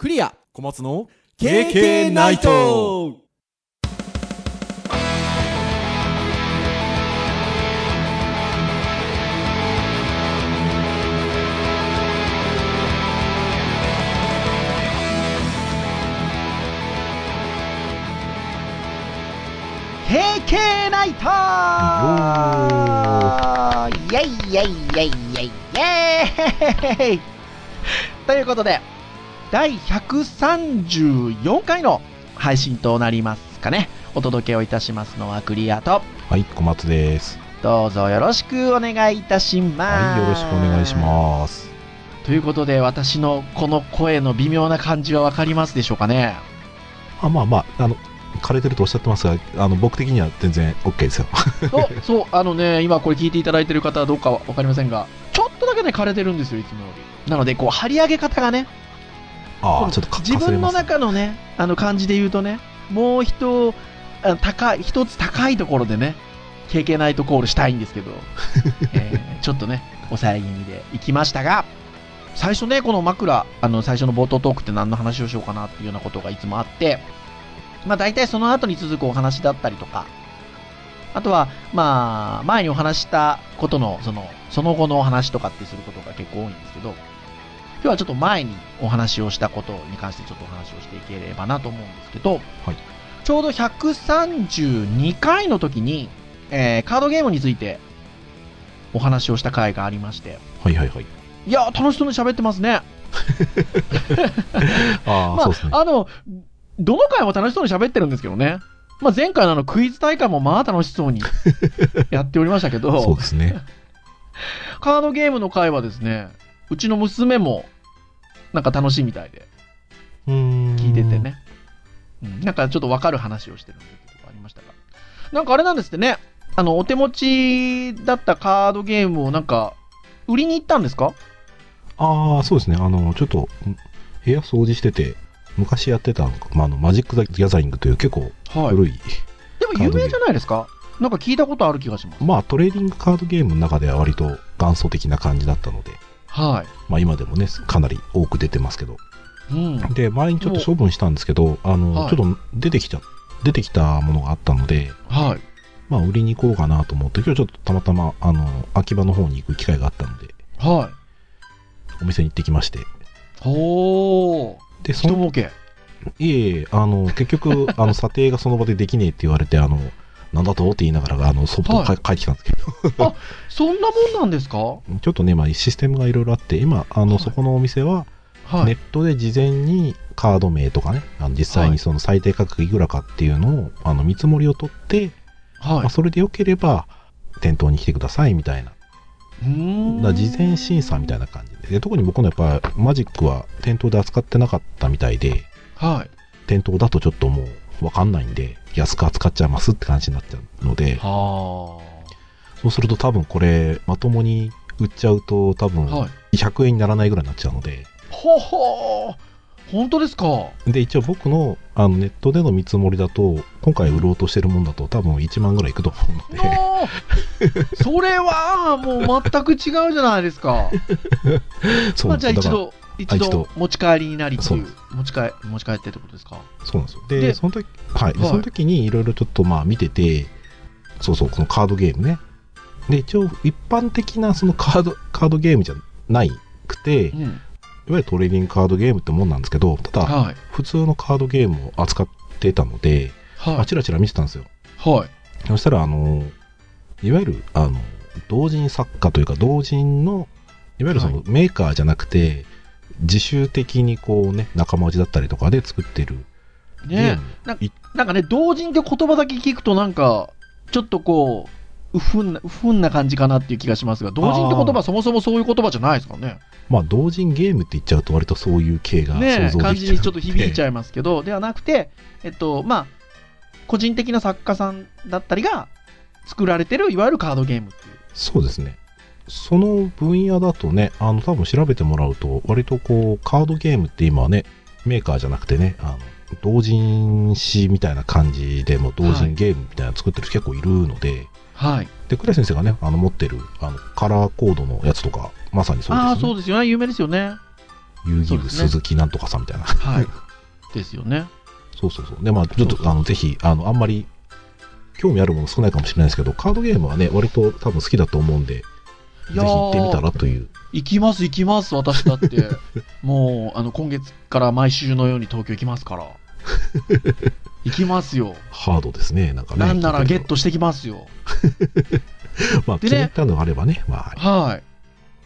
クリア。小松の KK ナイト。ナイト。イェイイェイイェイイェイイェイ。ということで、第134回の配信となりますかね。お届けをいたしますのはクリアと、はい、小松です。どうぞよろしくお願いいたします。はい、よろしくお願いします。す。ということで、私のこの声の微妙な感じはわかりますでしょうかね。あ、まあまあ、あの、枯れてるとおっしゃってますが、あの、僕的には全然 OK ですよ。そう、あのね、今これ聞いていただいてる方はどうかわかりませんが、ちょっとだけね、枯れてるんですよ、いつもより。なので、こう、張り上げ方がね、自分の中のね、あの感じで言うとね、もう一、あ高い、一つ高いところでね、KK ナイトコールしたいんですけど、えーちょっとね、抑え気味で行きましたが、最初ね、この枕、あの、最初の冒頭トークって何の話をしようかなっていうようなことがいつもあって、まあ大体その後に続くお話だったりとか、あとは、まあ、前にお話したことの、その、その後のお話とかってすることが結構多いんですけど、今日はちょっと前にお話をしたことに関してちょっとお話をしていければなと思うんですけど、はいちょうど132回の時に、えーカードゲームについてお話をした回がありまして、はいはいはい。いやー、楽しそうに喋ってますね。ああ、まそうですね。あ、あの、どの回も楽しそうに喋ってるんですけどね。まあ、前回のあのクイズ大会もまあ楽しそうに やっておりましたけど、そうですね。カードゲームの回はですね、うちの娘もなんか楽しいみたいで。聞いてて。ね。うん、なんかちょっとわかる話をしてるんでっとがありましたが。なんかあれなんですってね、あの、お手持ちだったカードゲームをなんか、売りに行ったんですか？ああ、そうですね。あの、ちょっと、ん部屋掃除してて、昔やってた、まあ、あの、マジック・ザ・ギャザリングという結構はい。古い、でも有名じゃないですか？なんか聞いたことある気がします。まあ、トレーディングカードゲームの中では割と元祖的な感じだったので、はまあ、今でもね、かなり多く出てますけど。い。うん。で、前にちょっと処分したんですけど、あの、はいちょっと出てきた、出てきたものがあったので、はい。まあ、売りに行こうかなと思って、今日ちょっとたまたま、あの、秋葉の方に行く機会があったので、はい。お店に行ってきまして。ほー。で、その、人儲け。いえいえ、あの、結局、あの、査定がその場でできねえって言われて、あの、なんだと？って言いながら、あの、ソフトをか、はい帰ってきたんですけど、そんなもんなんですか？ちょっとね、まあ、システムがいろいろあって、今、あの、はいそこのお店は、はい。ネットで事前にカード名とかね、あの実際はいにその最低価格いくらかっていうのを、あの、見積もりを取って、まはあ、それでよければ、店頭に来てくださいみたいな。だ事前審査みたいな感じでで。特に僕のやっぱマジックは店頭で扱ってなかったみたいで、はい。店頭だとちょっともうわかんないんで、安く扱っちゃいますって感じになっちゃうので、はそうすると多分これ、まともに売っちゃうと多分あ。はい。100円にならないぐらいになっちゃうので、ほほー。本当ですか？で、一応僕のあのネットでの見積もりだと、今回売ろうとしてるもんだと多分1万ぐらいいくと思うので、それはもう全く違うじゃないですか。そ うまあじゃあ一度、一度持ち帰りになりっていう持ち帰持ち帰ってってことですか？そうなんですよ。で、でその時、はい。ではいその時にいろいろちょっとまあ見てて、そうそう、このカードゲームね。で、一応一般的なそのカード、カードゲームじゃないくて、いわうん。ゆるトレーディングカードゲームってもんなんですけど、ただ、はい。普通のカードゲームを扱ってたので、まはあ、チラチラ見てたんですよ。い。はい。そしたら、あの、いわゆる、あの、同人作家というか、同人の、いわゆるその、はメーカーじゃなくて、自主的にこうね、仲間内だったりとかで作ってるねム。なんかね、同人って言葉だけ聞くとなんか、ちょっとこう、うふんな、うふんな感じかなっていう気がしますが、同人って言葉はそもそもそういう言葉じゃないですからね。まあ、同人ゲームって言っちゃうと割とそういう系が想像できちゃうね感じにちょっと響いちゃう。いますけど、ではなくて、えっと、まあ、個人的な作家さんだったりが作られてる、いわゆるカードゲームっていう。そうですね。その分野だとね、あの、多分調べてもらうと、割とこう、カードゲームって今はね、メーカーじゃなくてね、あの、同人誌みたいな感じでも同人ゲームみたいなの作ってる人結構いるので、はい。で、倉井先生がね、あの、持ってる、あの、カラーコードのやつとか、まさにそうですよね。ああ、そうですよね。有名ですよね。遊戯部鈴木なんとかさんみたいな。はい。ですよね。そうそうそう。で、まあ、ちょっと、あの、ぜひ、あの、あんまり、興味あるもの少ないかもしれないですけど、カードゲームはね、割と多分好きだと思うんで、ぜひ行ってみたらという。行きます行きます私だって。もうあの今月から毎週のように東京行きますから。行きますよ。ハードですね、なんかね。なんならゲット。トしてきますよ。まあ、でね気に入ったのがあればね、まあ、はい。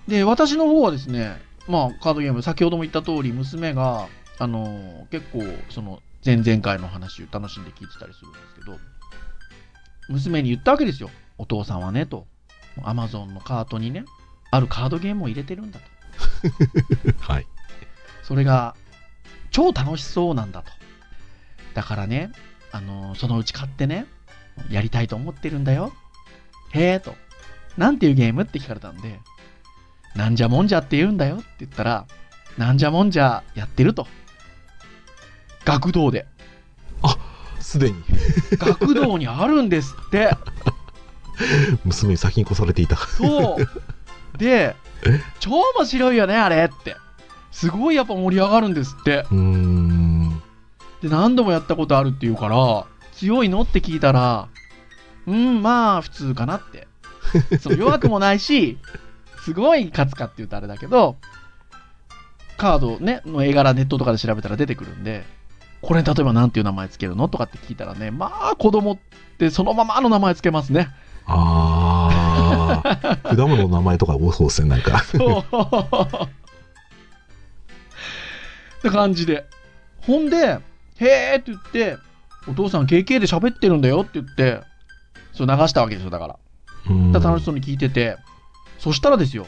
で私の方はですねまあカードゲーム先ほども言った通り娘があの結構その前々回の話を楽しんで聞いてたりするんですけど娘に言ったわけですよ。お父さんはねとアマゾンのカートにねあるカードゲームを入れてるんだと はい。それが超楽しそうなんだと。だからね、あのそのうち買ってね、やりたいと思ってるんだよ。へえと。なんていうゲームって聞かれたんで、なんじゃもんじゃって言うんだよって言ったら、なんじゃもんじゃやってると。学童で。すでに、学童にあるんですって。娘に先に越されていた。そう。で、超面白いよね、あれって。すごいやっぱ盛り上がるんですって。うーん。で、何度もやったことあるって言うから、強いのって聞いたら、うん、まあ、普通かなって。そう弱くもないし、すごい勝つかって言うとあれだけど、カードね、の絵柄ネットとかで調べたら出てくるんで、これ例えば何ていう名前つけるのとかって聞いたらね、まあ、子供ってそのままの名前つけますね。あー、果物の名前とか多そうですね、なんか。って感じで。ほんで、へーって言って、お父さん KK で喋ってるんだよって言って、そう流したわけですよ、だから。楽しそうに聞いてて、そしたらですよ、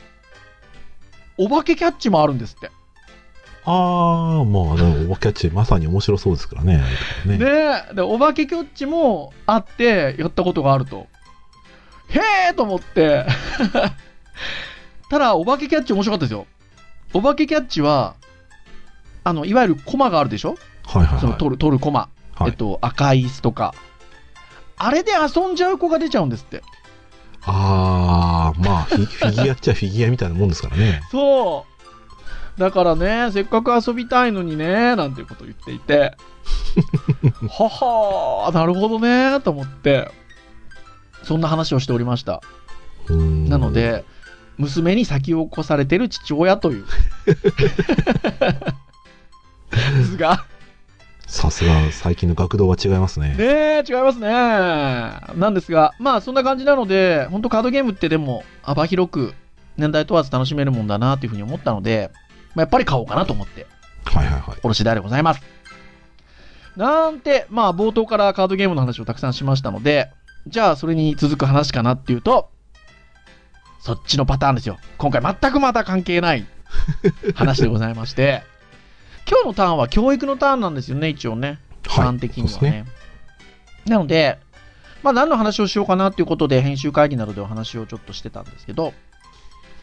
お化けキャッチもあるんですって。あー、まあ、でも、お化けキャッチ、まさに面白そうですからね。ねねで、お化けキャッチもあって、やったことがあると。へーと思って。ただ、お化けキャッチ面白かったですよ。お化けキャッチは、あの、いわゆるコマがあるでしょ？はいはいはい。その取る、取るコマ。はいえっと、赤い椅子とか。あれで遊んじゃう子が出ちゃうんですって。あー、まあ、フィ フィギュアっちゃフィギュアみたいなもんですからね。そう。だからね、せっかく遊びたいのにね、なんていうことを言っていて。ははー、なるほどね、と思って。そんな話をしておりました。なの、で、娘に先を越されてる父親という。ですが、さすが、最近の学童は違いますね。ねえ、違いますね。なんですが、まあそんな感じなので、本当カードゲームってでも幅広く年代問わず楽しめるもんだなというふうに思ったので、まあ、やっぱり買おうかなと思ってはいはいはい。おろしであでございます。なんて、まあ冒頭からカードゲームの話をたくさんしましたので、じゃあそれに続く話かなっていうと、そっちのパターンですよ。今回全くまた関係ない 話でございまして、今日のターンは教育のターンなんですよね、一応ね。ターン的にはね。そうですね。なので、まあ何の話をしようかなっていうことで編集会議などでお話をちょっとしてたんですけど、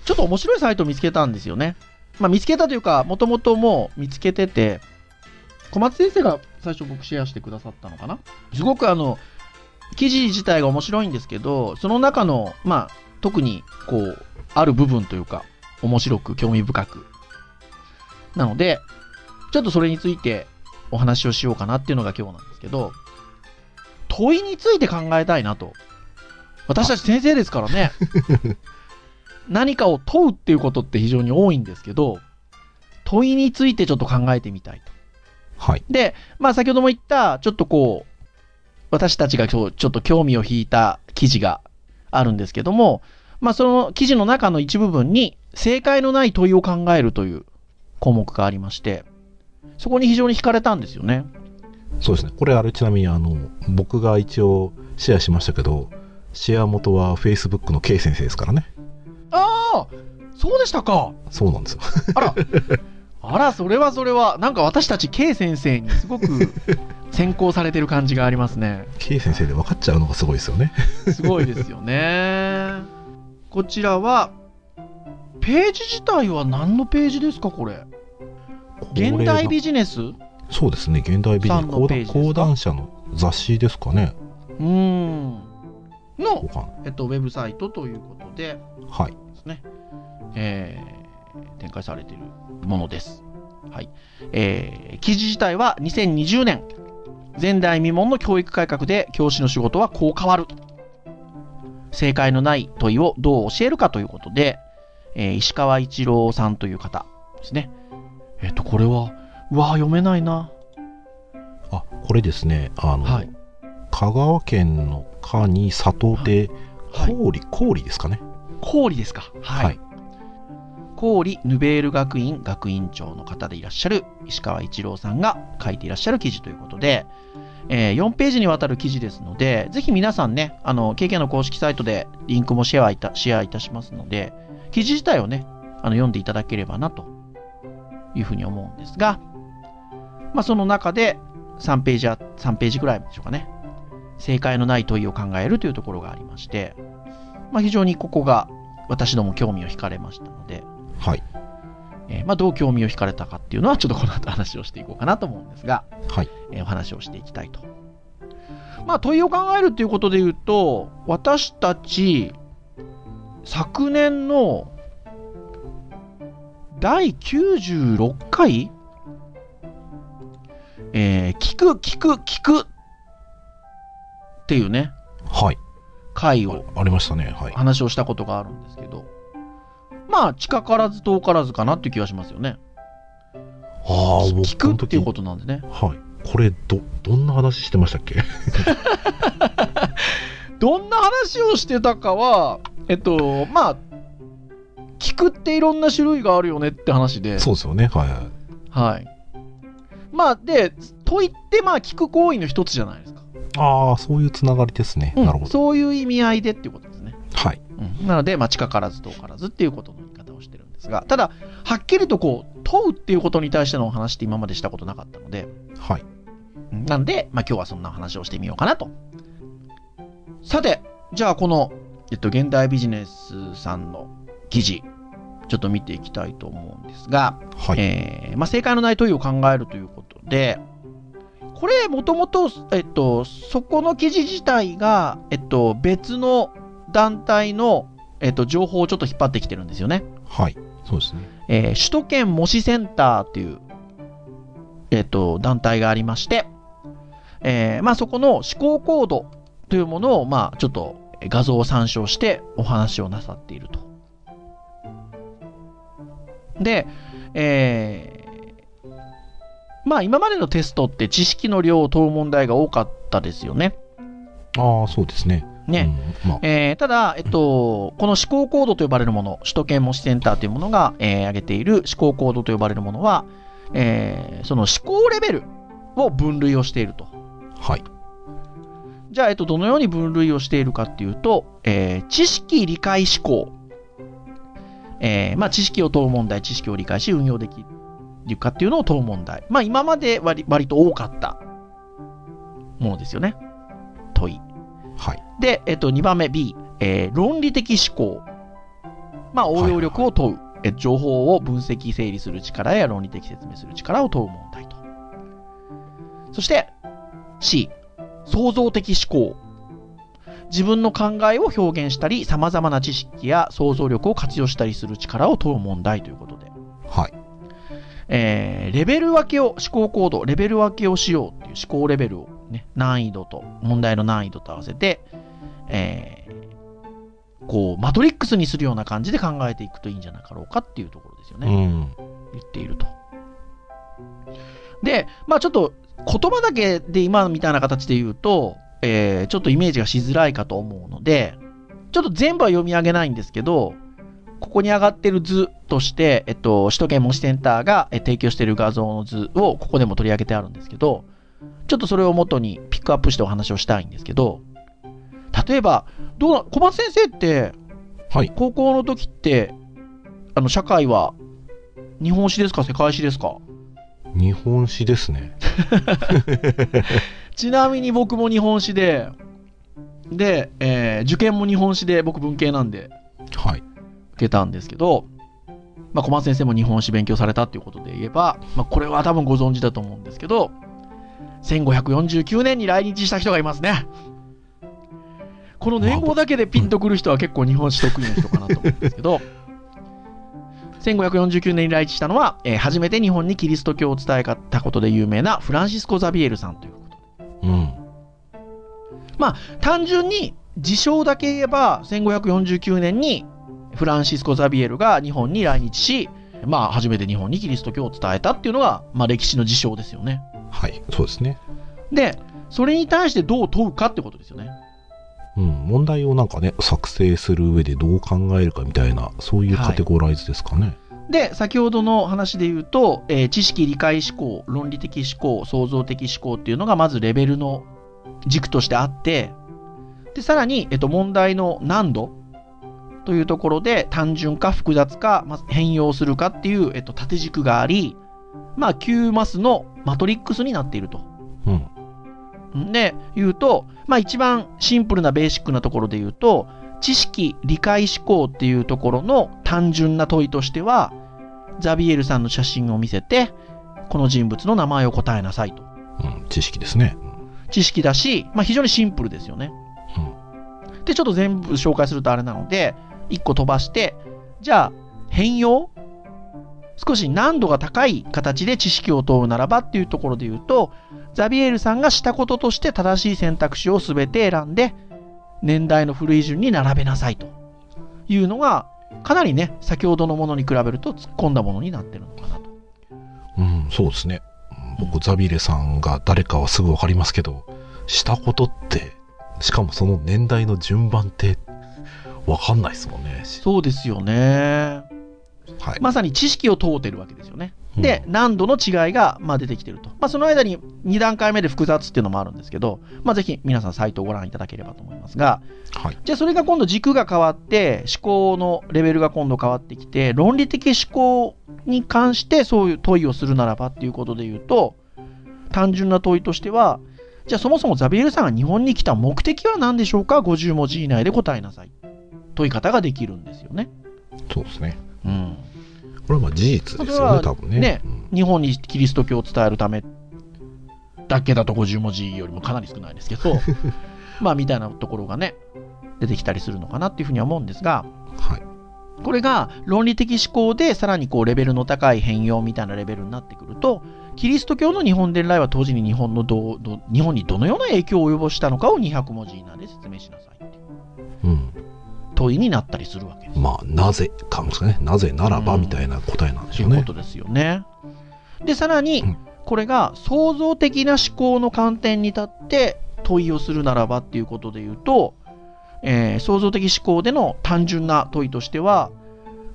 ちょっと面白いサイトを見つけたんですよね。まあ見つけたというか、もともともう見つけてて、小松先生が最初僕シェアしてくださったのかなすごくあの、記事自体が面白いんですけど、その中の、まあ特にこう、ある部分というか、面白く興味深く。なので、ちょっとそれについてお話をしようかなっていうのが今日なんですけど、問いについて考えたいなと。私たち先生ですからね。何かを問うっていうことって非常に多いんですけど、問いについてちょっと考えてみたいと。はい。で、まあ先ほども言った、ちょっとこう、私たちが今日ちょっと興味を引いた記事があるんですけども、まあその記事の中の一部分に、正解のない問いを考えるという項目がありまして、そこに非常に惹かれたんですよね。そうですね。これあれちなみにあの、僕が一応シェアしましたけど、シェア元は Facebook の K 先生ですからね。ああそうでしたかそうなんですよ。あら、あら、それはそれは、なんか私たち K 先生にすごく 先行されてる感じがありますね。K 先生で分かっちゃうのがすごいですよね。すごいですよね。こちらは、ページ自体は何のページですか、これ？現代ビジジネス？そうですね。現代ビジネさスんのページですか？講談社の雑誌ですかね。うーん。の。えっと、ウェブサイトということではい。ですね、えー展開されているものです。はい。えー、記事自体は2020年、前代未聞の教育改革で教師の仕事はこう変わる。正解のない問いをどう教えるかということで、えー石川一郎さんという方ですね。えっ、と、これは、うわー読めないな。あ、これですね、あの、はい香川県の香に里で、はい氷、氷ですかね。氷ですか。はい。はい氷ヌベール学院学院長の方でいらっしゃる石川一郎さんが書いていらっしゃる記事ということで、えー4ページにわたる記事ですので、ぜひ皆さんね、あの、KK の公式サイトでリンクもシェアいた、シェアいたしますので、記事自体をね、あの、読んでいただければなというふうに思うんですが、まあ、その中で3ページあ、3ページぐらいでしょうかね、正解のない問いを考えるというところがありまして、まあ、非常にここが私ども興味を惹かれましたので、はい。えーまあ、どう興味を惹かれたかっていうのは、ちょっとこの後話をしていこうかなと思うんですが、はい。えーお話をしていきたいと。まあ、問いを考えるということで言うと、私たち、昨年の第96回えー聞く、聞く、聞くっていうね、はい。回をありましたね。はい。話をしたことがあるんですけど、まあ、近からず遠からずかなっていう気がしますよね。ああ、僕聞くっていうことなんでね。はい。これ、ど、どんな話してましたっけ？どんな話をしてたかは、えっと、まあ、聞くっていろんな種類があるよねって話で、そうですよね。はいはい。はい。まあ、で、問いって、まあ、聞く行為の一つじゃないですか。ああ、そういうつながりですね。うんなるほど。そういう意味合いでっていうことですね。はい。うん、なので、まあ、近からず遠からずっていうことの言い方をしてるんですが、ただ、はっきりとこう、問うっていうことに対してのお話って今までしたことなかったので、はい。うんなんで、まあ、今日はそんな話をしてみようかなと。さて、じゃあこの、えっと、現代ビジネスさんの記事、ちょっと見ていきたいと思うんですが、はい。えーまあ、正解のない問いを考えるということで、これ、もともと、えっと、そこの記事自体が、えっと、別の団体の、えっと、情報をちょっと引っ張ってきてるんですよね。はい。そうですね。えー首都圏模試センターっていう、えっと、団体がありまして、えーまあ、そこの思考コードというものを、まあ、ちょっと画像を参照してお話をなさっていると。で、えーまあ、今までのテストって知識の量を問う問題が多かったですよね。ああ、そうですね。ね。うん、まあ、えーただ、えっと、この思考コードと呼ばれるもの、首都圏模試センターというものが、えー挙げている思考コードと呼ばれるものは、えーその思考レベルを分類をしていると。はい。じゃあ、えっと、どのように分類をしているかっていうと、えー知識理解思考。えーまあ、知識を問う問題、知識を理解し運用できるかっていうのを問う問題。まあ、今まで割割と多かったものですよね。問い。はい。で、えっと、2番目 B、えー論理的思考。まあ、応用力を問う。え情報を分析、整理する力や論理的説明する力を問う問題と。そして、C、創造的思考。自分の考えを表現したり、様々な知識や想像力を活用したりする力を問う問題ということで。はい。えーレベル分けを、思考コード、レベル分けをしようっていう思考レベルをね、難易度と、問題の難易度と合わせて、えーこう、マトリックスにするような感じで考えていくといいんじゃなかろうかっていうところですよね。うん。言っていると。で、まあちょっと言葉だけで今みたいな形で言うと、えーちょっとイメージがしづらいかと思うので、ちょっと全部は読み上げないんですけど、ここに上がってる図として、えっと、首都圏模試センターがえ提供している画像の図をここでも取り上げてあるんですけど、ちょっとそれを元にピックアップしてお話をしたいんですけど、例えば、どうな、小松先生って、はい。高校の時って、あの、社会は、日本史ですか？世界史ですか？日本史ですね。ちなみに僕も日本史で、で、えー受験も日本史で、僕文系なんではい。受けたんですけど、まあ、小松先生も日本史勉強されたっていうことで言えば、まあ、これは多分ご存知だと思うんですけど、1549年に来日した人がいますね。この年号だけでピンとくる人は結構日本史得意な人かなと思うんですけど、1549年に来日したのは、えー初めて日本にキリスト教を伝えたことで有名なフランシスコ・ザビエルさんということで。うん。単純に事象だけ言えば、1549年にフランシスコ・ザビエルが日本に来日し、まあ、初めて日本にキリスト教を伝えたっていうのが、まあ、歴史の事象ですよね。はい。そうですね。で、それに対してどう問うかってことですよね。うん。問題をなんかね、作成する上でどう考えるかみたいな、そういうカテゴライズですかね。で、先ほどの話で言うと、えー知識理解思考、論理的思考、創造的思考っていうのがまずレベルの軸としてあって、で、さらに、えっと、問題の難度というところで単純か複雑か、まず変容するかっていう、えっと、縦軸があり、まあ、9マスのマトリックスになっていると。うん。で、言うと、まあ一番シンプルなベーシックなところで言うと、知識、理解思考っていうところの単純な問いとしては、ザビエルさんの写真を見せて、この人物の名前を答えなさいと。うん。知識ですね。知識だし、まあ非常にシンプルですよね。で、ちょっと全部紹介するとあれなので、一個飛ばして、じゃあ、変容？少し難度が高い形で知識を問うならばっていうところで言うと、ザビエルさんがしたこととして正しい選択肢を全て選んで、年代の古い順に並べなさいというのが、かなりね、先ほどのものに比べると突っ込んだものになってるのかなと。うん。そうですね。僕、ザビレさんが誰かはすぐわかりますけど、したことって、しかもその年代の順番って、わかんないですもんね。そうですよね。はい。まさに知識を問うてるわけですよね。うんで、難度の違いが、まあ、出てきてると。まあ、その間に2段階目で複雑っていうのもあるんですけど、まあ、ぜひ皆さんサイトをご覧いただければと思いますが、はい。じゃあそれが今度軸が変わって、思考のレベルが今度変わってきて、論理的思考に関してそういう問いをするならばっていうことで言うと、単純な問いとしては、じゃあそもそもザビエルさんが日本に来た目的は何でしょうか ?50 文字以内で答えなさい。問い方ができるんですよね。そうですね。うん。これはまあ事実ですよね、多分ね。ねうん日本にキリスト教を伝えるためだけだと50文字よりもかなり少ないですけど、まあみたいなところがね、出てきたりするのかなっていうふうには思うんですが、はい。これが論理的思考でさらにこうレベルの高い変容みたいなレベルになってくると、キリスト教の日本伝来は当時に日本のどうどう日本にどのような影響を及ぼしたのかを200文字以内で説明しなさいっていううん。問いになったりするわけ。まあ、なぜかもですかね。なぜならばうんみたいな答えなんでとしょうね。いうことですよね。で、さらにうん、これが創造的な思考の観点に立って問いをするならばっていうことで言うと、えー創造的思考での単純な問いとしては、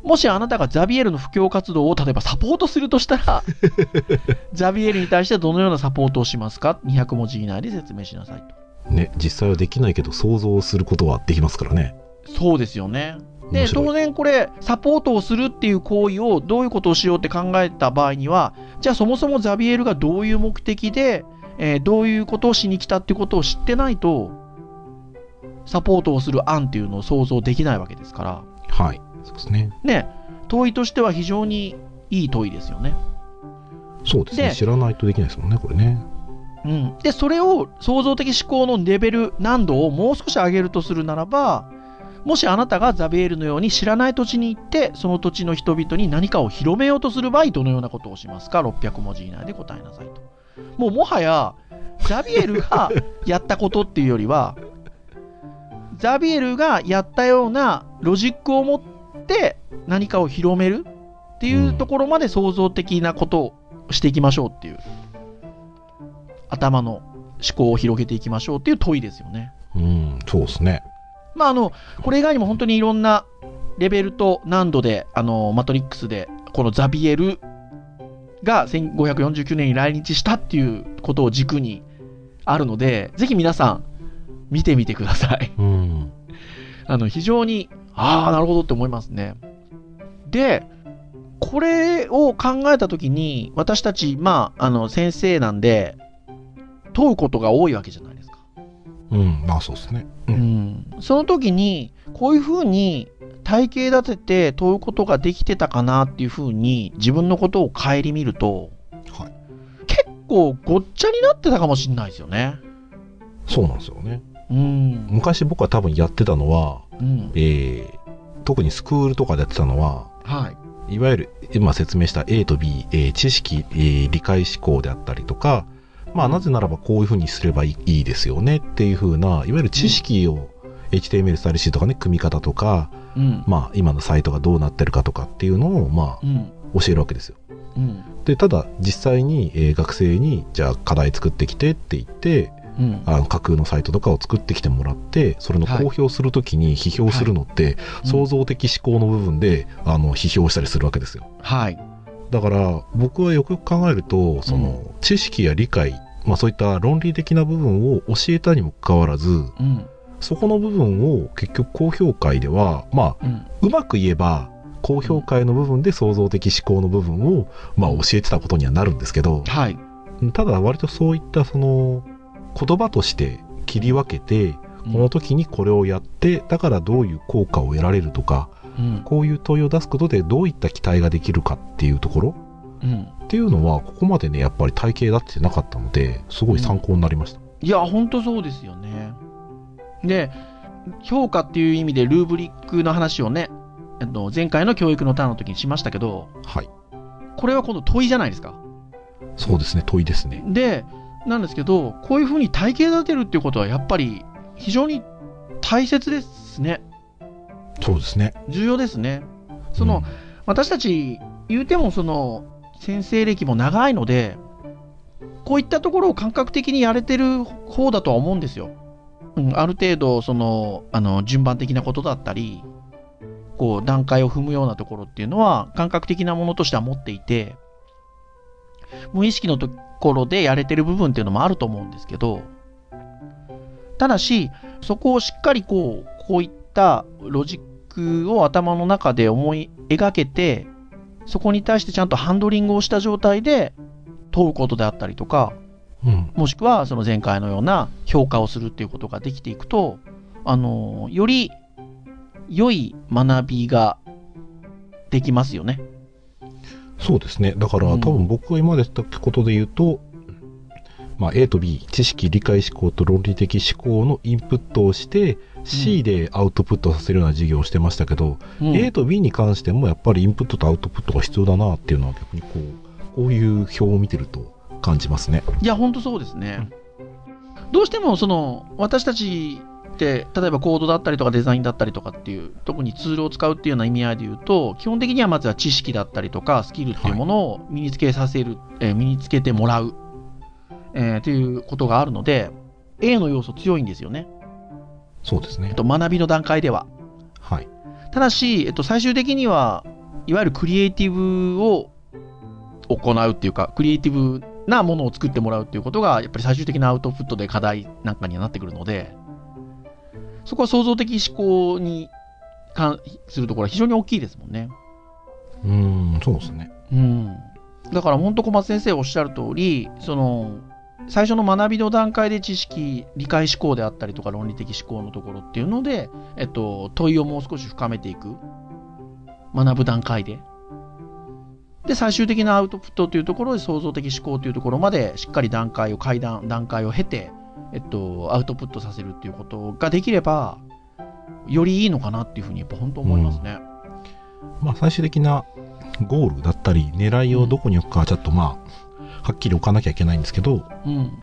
もしあなたがザビエルの布教活動を例えばサポートするとしたら、ザビエルに対してどのようなサポートをしますか ?200 文字以内で説明しなさいと。ね、実際はできないけど、想像することはできますからね。そうですよね。で当然これサポートをするっていう行為をどういうことをしようって考えた場合にはじゃあそもそもザビエルがどういう目的で、えーどういうことをしに来たってことを知ってないとサポートをする案っていうのを想像できないわけですからはい。そうですね。ね問いとしては非常にいい問いですよね。そうですね。で知らないとできないですもんね、これね。うん、でそれを創造的思考のレベル難度をもう少し上げるとするならばもしあなたがザビエルのように知らない土地に行ってその土地の人々に何かを広めようとする場合どのようなことをしますか？600文字以内で答えなさいともうもはやザビエルがやったことっていうよりはザビエルがやったようなロジックを持って何かを広めるっていうところまで創造的なことをしていきましょうっていう頭の思考を広げていきましょうっていう問いですよね。うん、そうですね。まああのこれ以外にも本当にいろんなレベルと難度であのマトリックスでこのザビエルが1549年に来日したっていうことを軸にあるのでぜひ皆さん見てみてください。うん。あの非常にああなるほどって思いますね。でこれを考えた時に私たちまああの先生なんで問うことが多いわけじゃない。うん、まあそうですね。う。うんん、その時にこういうふうに体系立てて問うことができてたかなっていうふうに自分のことを顧みるとはい。結構ごっちゃになってたかもしれないですよね。そうなんですよね。うん。昔僕は多分やってたのは、うん。えー、特にスクールとかでやってたのは、はい。いわゆる今説明した A と B、えー知識、えー理解思考であったりとか、まあなぜならばこういうふうにすればいいいいですよねっていうふうな、いわゆる知識を HTML スタイルシートとかね、組み方とか、うん。まあ今のサイトがどうなってるかとかっていうのを、まうん。あ教えるわけですよ。うん。で、ただ実際に、えー学生に、じゃあ課題作ってきてって言って、うん。あの架空のサイトとかを作ってきてもらってそれの公表するときに批評するのって、創造的思考の部分であの批評したりするわけですよはい。だから僕はよくよく考えるとその、知識や理解、まあ、そういった論理的な部分を教えたにもかかわらずうん。そこの部分を結局高評会ではまあうん。うまく言えば高評会の部分で創造的思考の部分を、まあ、教えてたことにはなるんですけど、はい。ただ割とそういったその言葉として切り分けてこの時にこれをやってだからどういう効果を得られるとかうん。こういう問いを出すことでどういった期待ができるかっていうところうん。っていうのはここまでねやっぱり体系だってなかったのですごい参考になりました、いや、ほんとそうですよね。で、評価っていう意味でルーブリックの話をね、えっと、前回の教育のターンの時にしましたけど、はいこれは今度問いじゃないですか。そうですね問いですねで、なんですけど、こういうふうに体系立てるっていうことはやっぱり非常に大切ですね。そうですね重要ですね。その、私たち言うてもその先生歴も長いのでこういったところを感覚的にやれてる方だとは思うんですよ。うん、ある程度そのあの順番的なことだったりこう段階を踏むようなところっていうのは感覚的なものとしては持っていて無意識のところでやれてる部分っていうのもあると思うんですけどただしそこをしっかりこうこういったロジックを頭の中で思い描けて、そこに対してちゃんとハンドリングをした状態で問うことであったりとか、うん、うんもしくはその前回のような評価をするっていうことができていくと、あの、より良い学びができますよね。そうですね。だから、うん。多分僕が今まで言ったことで言うと、まあ、A と B 知識理解思考と論理的思考のインプットをして、C でアウトプットさせるような授業をしてましたけど、うん A と B に関してもやっぱりインプットとアウトプットが必要だなっていうのは逆にこうこういう表を見てると感じますね。いや、本当そうですね。どうしても、その、私たちって、例えばコードだったりとかデザインだったりとかっていう、特にツールを使うっていうような意味合いで言うと、基本的にはまずは知識だったりとか、スキルっていうものを身につけさせる、えー身につけてもらう、えーということがあるので、A の要素強いんですよね。そうですねえっ。と、学びの段階では。はい。ただし、えっと、最終的には、いわゆるクリエイティブを行うっていうか、クリエイティブなものを作ってもらうっていうことが、やっぱり最終的なアウトプットで課題なんかにはなってくるので、そこは創造的思考に関するところは非常に大きいですもんね。うーん、そうですね。うん。だから本当小松先生おっしゃる通り、その、最初の学びの段階で知識、理解思考であったりとか論理的思考のところっていうので、えっと、問いをもう少し深めていく。学ぶ段階で。で、最終的なアウトプットというところで創造的思考というところまでしっかり段階を、階段、段階を経て、えっと、アウトプットさせるっていうことができれば、よりいいのかなっていうふうにやっぱ本当思いますね。まあ最終的なゴールだったり狙いをどこに置くかはちょっとまあはっきり置かなきゃいけないんですけどうん。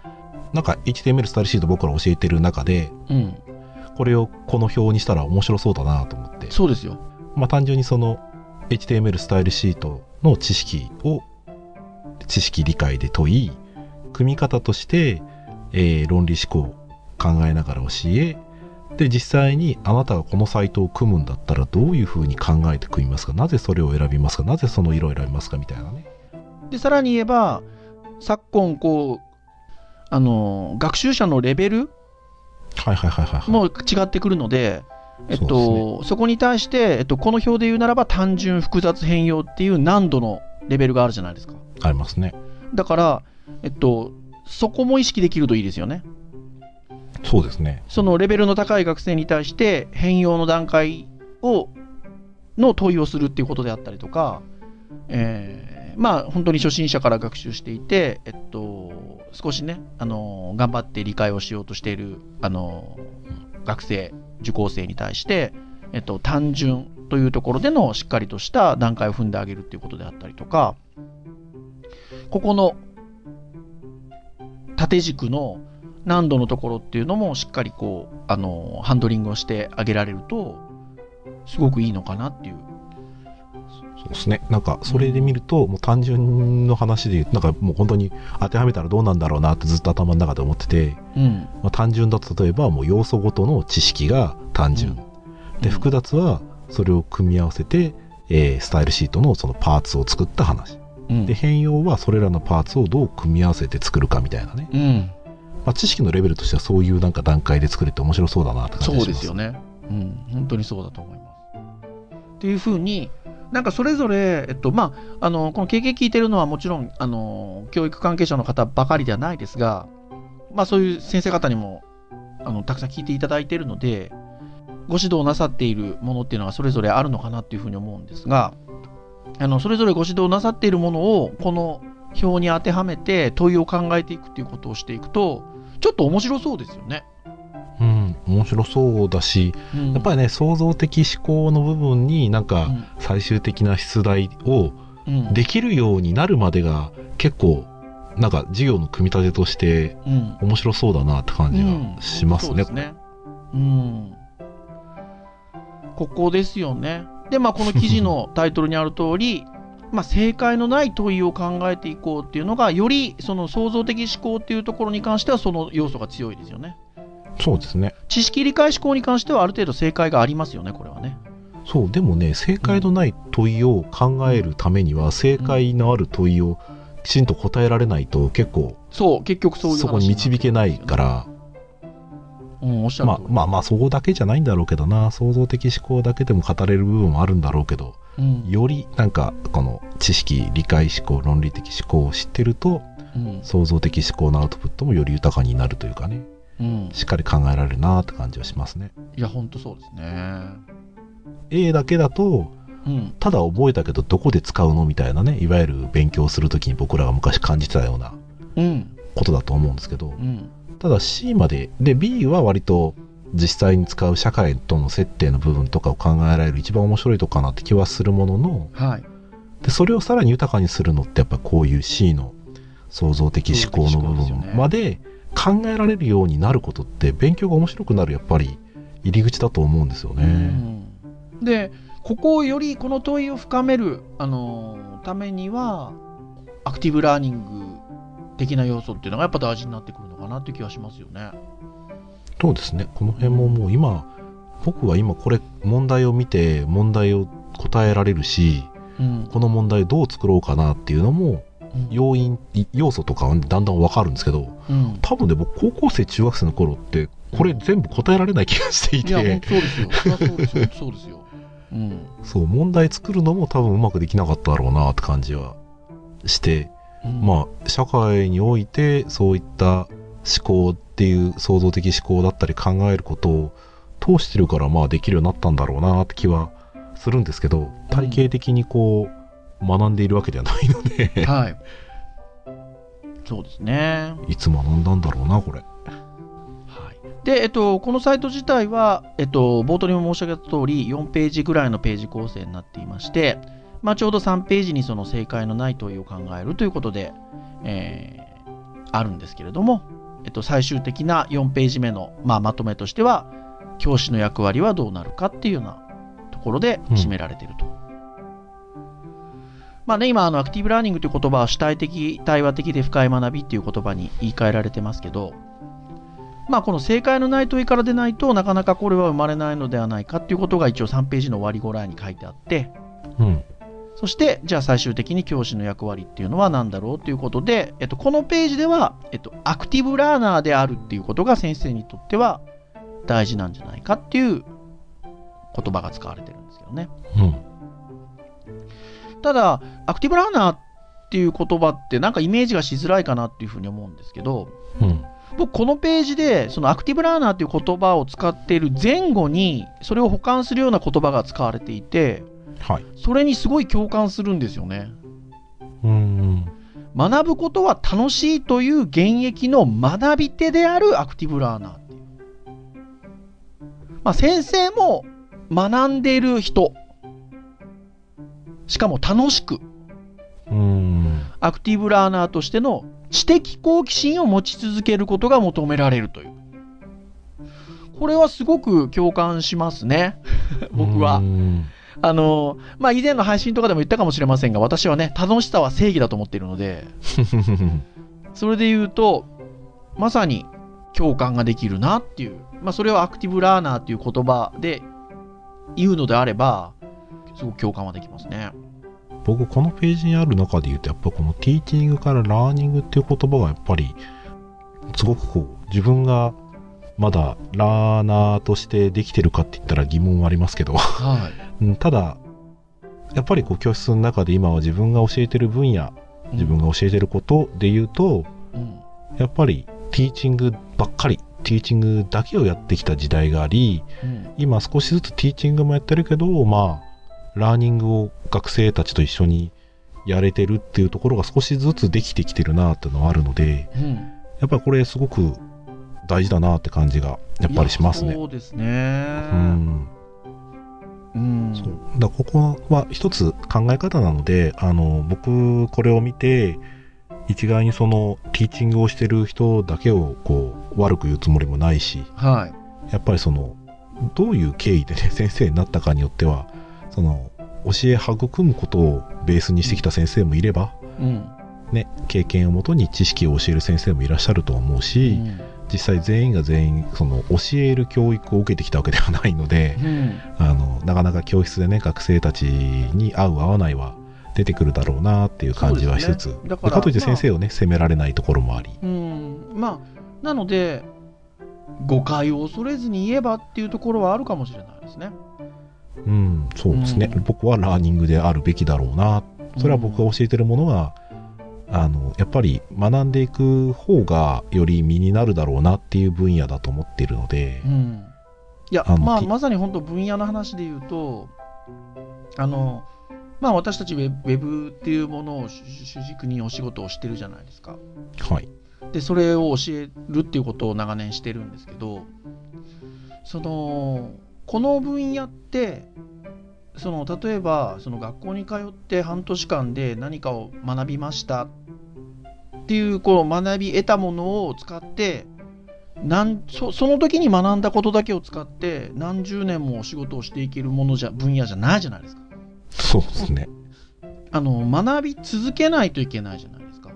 なんか HTML スタイルシート僕ら教えてる中でうん。これをこの表にしたら面白そうだなと思ってそうですよ。まあ単純にその HTML スタイルシートの知識を知識理解で問い組み方として、えー論理思考考えながら教えで実際にあなたがこのサイトを組むんだったらどういうふうに考えて組みますか？なぜそれを選びますか？なぜその色を選びますか？みたいなねで、さらに言えば、昨今、こう、あの、学習者のレベルはいはいはいはいはいも違ってくるので、えっと、そこに対して、えっと、この表で言うならば、単純複雑変容っていう難度のレベルがあるじゃないですか。ありますねだから、えっと、そこも意識できるといいですよね。そうですねそのレベルの高い学生に対して、変容の段階を、の問いをするっていうことであったりとか、えーまあ、本当に初心者から学習していて、えっと、少しね、あの、頑張って理解をしようとしている、あの、学生、受講生に対して、えっと、単純、というところでのしっかりとした段階を踏んであげるっていうことであったりとか、ここの縦軸の難度のところっていうのもしっかりこう、あの、ハンドリングをしてあげられると、すごくいいのかなっていう。そうですね。なんか、それで見ると、もう単純の話でなんかもう本当に当てはめたらどうなんだろうなってずっと頭の中で思ってて、うん。まあ、単純だと例えばもう要素ごとの知識が単純。で、複雑はそれを組み合わせて、えースタイルシートのそのパーツを作った話。うん。で、変容はそれらのパーツをどう組み合わせて作るかみたいなね。うん。まあ、知識のレベルとしてはそういうなんか段階で作れて面白そうだなって感じそうがします。ですよね。うん、本当にそうだと思います。っていうふうに、なんかそれぞれ、えっと、まあ、あの、この経験聞いてるのはもちろん、あの、教育関係者の方ばかりではないですが、まあそういう先生方にも、あの、たくさん聞いていただいているので、ご指導なさっているものっていうのがそれぞれあるのかなっていうふうに思うんですが、あの、それぞれご指導なさっているものを、この表に当てはめて問いを考えていくっていうことをしていくと、ちょっと面白そうですよね。うん、面白そうだし、うんやっぱりね、創造的思考の部分になんかうん最終的な出題をうんできるようになるまでが結構なんか授業の組み立てとしてうん面白そうだなって感じがしますね。そうですね。うん。ここですよね。で、まあ、この記事のタイトルにある通り、まあ、正解のない問いを考えていこうっていうのが、よりその創造的思考っていうところに関しては、その要素が強いですよね。そうですね。知識理解思考に関しては、ある程度正解がありますよね、これはね。そう、でもね、正解のない問いを考えるためには、正解のある問いをきちんと答えられないと結構そう、結局そういう話そこに導けないか。ら、うん、おっしゃるまあ通り。まあまあそこだけじゃないんだろうけどな、創造的思考だけでも語れる部分もあるんだろうけど、うんよりなんかこの知識、理解思考、論理的思考を知ってると、うん創造的思考のアウトプットもより豊かになるというかね、うん。しっかり考えられるなって感じはしますね。いや、本当そうですね。A だけだと、うん。ただ覚えたけどどこで使うのみたいなね、いわゆる勉強するときに僕らが昔感じてたようなうん。ことだと思うんですけど、うん。ただ C まで、で B は割と実際に使う社会との接点の部分とかを考えられる一番面白いとこかなって気はするものの、はい。でそれをさらに豊かにするのってやっぱこういう C の創造的思考の部分まで考えられるようになることって勉強が面白くなるやっぱり入り口だと思うんですよね。うんでここをよりこの問いを深める、あのーためにはアクティブラーニング的な要素っていうのがやっぱ大事になってくるのかなっていう気がしますよね。そうですね。この辺ももう今、僕は今これ問題を見て問題を答えられるし、うんこの問題どう作ろうかなっていうのもうん。要因、要素とかはだんだんわかるんですけど、うん。多分で僕高校生中学生の頃ってこれ全部答えられない気がしていて、うですよ。そうですよ。そうですよ。うん。そう問題作るのも多分うまくできなかっただろうなって感じはして、うん。まあ社会においてそういった思考っていう創造的思考だったり考えることを通してるからまあできるようになったんだろうなって気はするんですけど体系的にこう学んでいるわけではないのではい。そうですね。いつ学んだんだろうなこれ。はい、で、えっと、このサイト自体は、えっと、冒頭にも申し上げた通り、4ページぐらいのページ構成になっていまして、まあ、ちょうど3ページにその正解のない問いを考えるということで、えーあるんですけれども、えっと、最終的な4ページ目の、まあ、まとめとしては、教師の役割はどうなるかっていうようなところで占められていると。まあね、今、あの、アクティブラーニングという言葉は主体的、対話的で深い学びっていう言葉に言い換えられてますけど、まあ、この正解のない問いからでないとなかなかこれは生まれないのではないかっていうことが一応3ページの終わりぐらいに書いてあって、うん。そして、じゃあ最終的に教師の役割っていうのは何だろうということで、えっと、このページでは、えっと、アクティブラーナーであるっていうことが先生にとっては大事なんじゃないかっていう言葉が使われてるんですけどね。うん。ただ、アクティブラーナーっていう言葉ってなんかイメージがしづらいかなっていうふうに思うんですけど、うん。僕このページでそのアクティブラーナーっていう言葉を使っている前後にそれを補完するような言葉が使われていてはい。それにすごい共感するんですよねうん。学ぶことは楽しいという現役の学び手であるアクティブラーナーっていう、まあ、先生も学んでいる人しかも楽しく、うん。アクティブラーナーとしての知的好奇心を持ち続けることが求められるという。これはすごく共感しますね。僕はう。んあの、まあ、以前の配信とかでも言ったかもしれませんが、私はね、楽しさは正義だと思っているので、それで言うと、まさに共感ができるなっていう、まあ、それをアクティブラーナーっていう言葉で言うのであれば、すごく共感はできますね。僕このページにある中で言うとやっぱこのティーチングからラーニングっていう言葉がやっぱりすごくこう自分がまだラーナーとしてできてるかって言ったら疑問はありますけど、はい。うんただやっぱりこう教室の中で今は自分が教えてる分野自分が教えてることで言うとうん。やっぱりティーチングばっかりティーチングだけをやってきた時代がありうん。今少しずつティーチングもやってるけどまあラーニングを学生たちと一緒にやれてるっていうところが少しずつできてきてるなっていうのはあるのでうん。やっぱりこれすごく大事だなって感じがやっぱりしますね。そうですね。うんうん。そうだここは一つ考え方なのであの僕これを見て一概にそのティーチングをしてる人だけをこう悪く言うつもりもないしはい。やっぱりそのどういう経緯でね先生になったかによってはその教え育むことをベースにしてきた先生もいれば、うん。ね、経験をもとに知識を教える先生もいらっしゃると思うし、実際全員が全員その教える教育を受けてきたわけではないので、うん。あのなかなか教室でね学生たちに合う合わないは出てくるだろうなっていう感じはしつつ、ねだかからといって先生をね、責められないところもあり、うん。まあ、なので、誤解を恐れずに言えばっていうところはあるかもしれないですね。うん、そうですね、うん僕はラーニングであるべきだろうなそれは僕が教えてるものが、あのやっぱり学んでいく方がより身になるだろうなっていう分野だと思っているのでう、ん。いや、まあ、きまさに本当分野の話で言うと、あの、まあ私たちウェブウェブっていうものを主主軸にお仕事をしてるじゃないですか。はい、で、それを教えるっていうことを長年してるんですけど、その、この分野って、その例えばその学校に通って半年間で何かを学びましたっていうこう学び得たものを使ってなんそその時に学んだことだけを使って何十年もお仕事をしていけるものじゃ分野じゃないじゃないですか。そうですね。あの学び続けないといけないじゃないですか。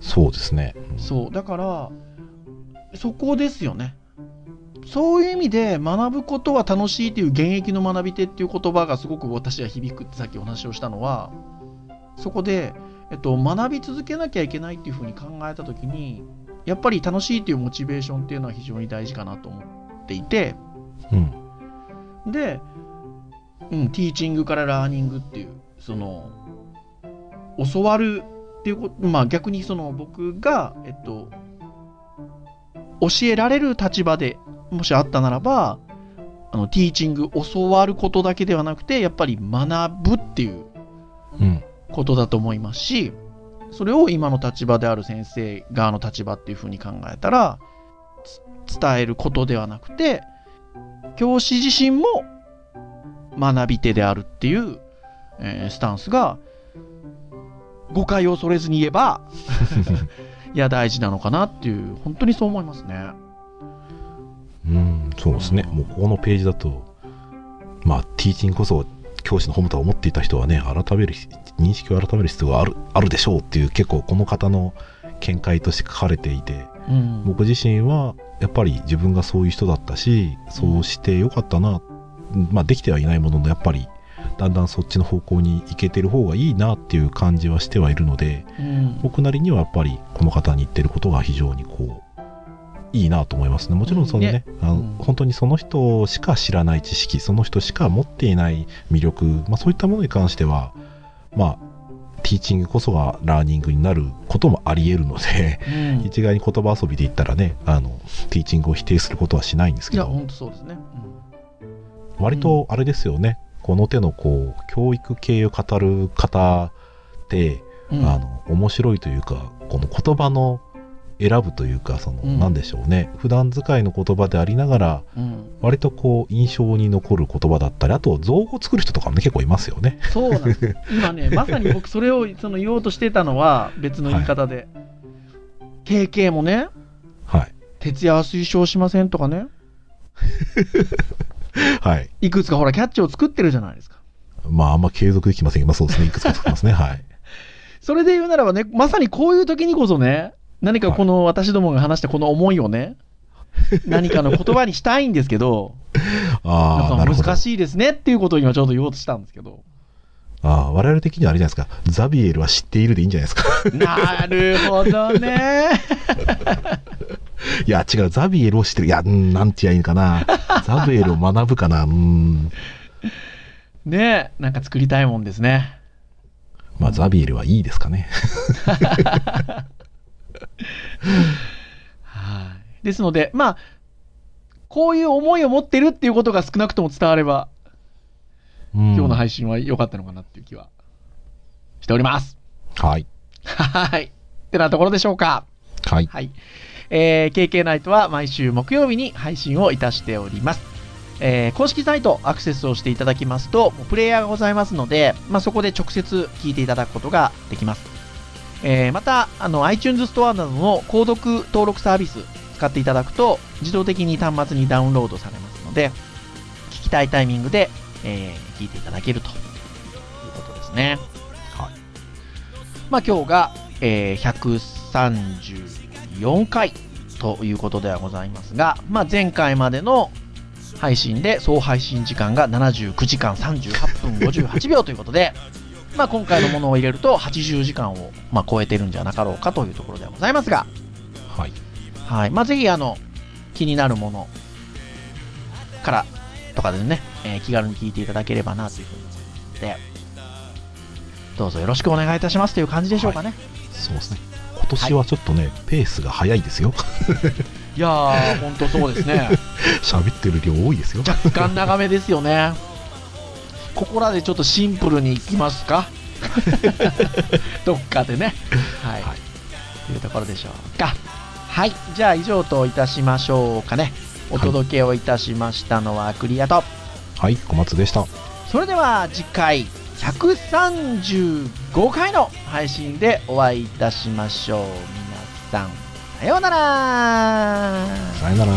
そうですね、そう。だからそこですよねそういう意味で学ぶことは楽しいという現役の学び手っていう言葉がすごく私は響くってさっきお話をしたのはそこで、えっと、学び続けなきゃいけないっていうふうに考えた時にやっぱり楽しいというモチベーションっていうのは非常に大事かなと思っていてうん。で、うん、ティーチングからラーニングっていうその教わるっていうことまあ逆にその僕がえっと教えられる立場でもしあったならばあのティーチング教わることだけではなくてやっぱり学ぶっていううんことだと思いますしそれを今の立場である先生側の立場っていうふうに考えたらつ伝えることではなくて教師自身も学び手であるっていう、えースタンスが誤解を恐れずに言えば いや大事なのかなっていう本当にそう思いますね。うん、そうですね。もうここのページだと、まあ、ティーチングこそ教師の本と思っていた人はね、改める、認識を改める必要がある、あるでしょうっていう、結構この方の見解として書かれていて、うん僕自身はやっぱり自分がそういう人だったし、そうしてよかったな、まあ、できてはいないものの、やっぱり、だんだんそっちの方向に行けてる方がいいなっていう感じはしてはいるので、うん僕なりにはやっぱりこの方に言ってることが非常にこういいなと思いますね。もちろんそのね,、ね。あのうん。本当にその人しか知らない知識その人しか持っていない魅力、まあ、そういったものに関してはまあティーチングこそがラーニングになることもあり得るのでうん。一概に言葉遊びで言ったらねあのティーチングを否定することはしないんですいやけど本当そうですね。割とあれですよね。この手のこう教育系を語る方ってうん。あの面白いというかこの言葉の選ぶというかその、うん。なんでしょうね。普段使いの言葉でありながらうん。割とこう印象に残る言葉だったりあと造語作る人とかもね結構いますよね。そうなんです。今ね、まさに僕それをその言おうとしてたのは別の言い方で。KK もね、はい。徹夜は推奨しませんとかね、はい。いくつかほらキャッチを作ってるじゃないですか。まああんま継続できませんけど、まあそうですね。いくつか作ってますね。はい。それで言うならばね、まさにこういう時にこそね、何かこの私どもが話したこの思いをね、何かの言葉にしたいんですけど、ああなんるほど。難しいですねっていうことを今ちょうど言おうとしたんですけど。ああ我々的にはあれじゃないですか。ザビエルは知っているでいいんじゃないですか。なるほどね。いや違う。ザビエルを知ってる。いやうんなんて言えばいいのかな。ザビエルを学ぶかな。うん。ねなんか作りたいもんですね。まあザビエルはいいですかね はい。ですので、まあ、こういう思いを持ってるっていうことが少なくとも伝われば、今今日の配信は良かったのかなっていう気はしております。はいはい。ってなところでしょうか。はいはい。えー、KK ナイトは毎週木曜日に配信をいたしております。えー公式サイトアクセスをしていただきますと、プレイヤーがございますので、まあ、そこで直接聞いていただくことができます。えーまた、あの、iTunes ストアなどの購読登録サービス使っていただくと、自動的に端末にダウンロードされますので、聞きたいタイミングで、えー聞いていただけるということですね。はいまあ、今日が、えー134回ということではございますが、まあ、前回までの配信で総配信時間が79時間38分58秒ということで、まあ、今回のものを入れると80時間を、まあ、超えてるんじゃなかろうかというところではございますが、はい。はい。まあ、ぜひあの気になるものからとかでね、えー気軽に聞いていただければなというふうに思いますので、どうぞよろしくお願いいたしますという感じでしょうかね。そうですね。今年はちょっとね、ペースが早いですよ。い、やー、本当そうですね。喋ってる量多いですよ。若干長めですよね。ここらでちょっとシンプルにいきますか？どっかでね。はい。はいというところでしょうか。はい。じゃあ以上といたしましょうかね。お届けをいたしましたのはクリアと。はい小松でしたそれでは次回135回の配信でお会いいたしましょう。皆さん、さようならさよなら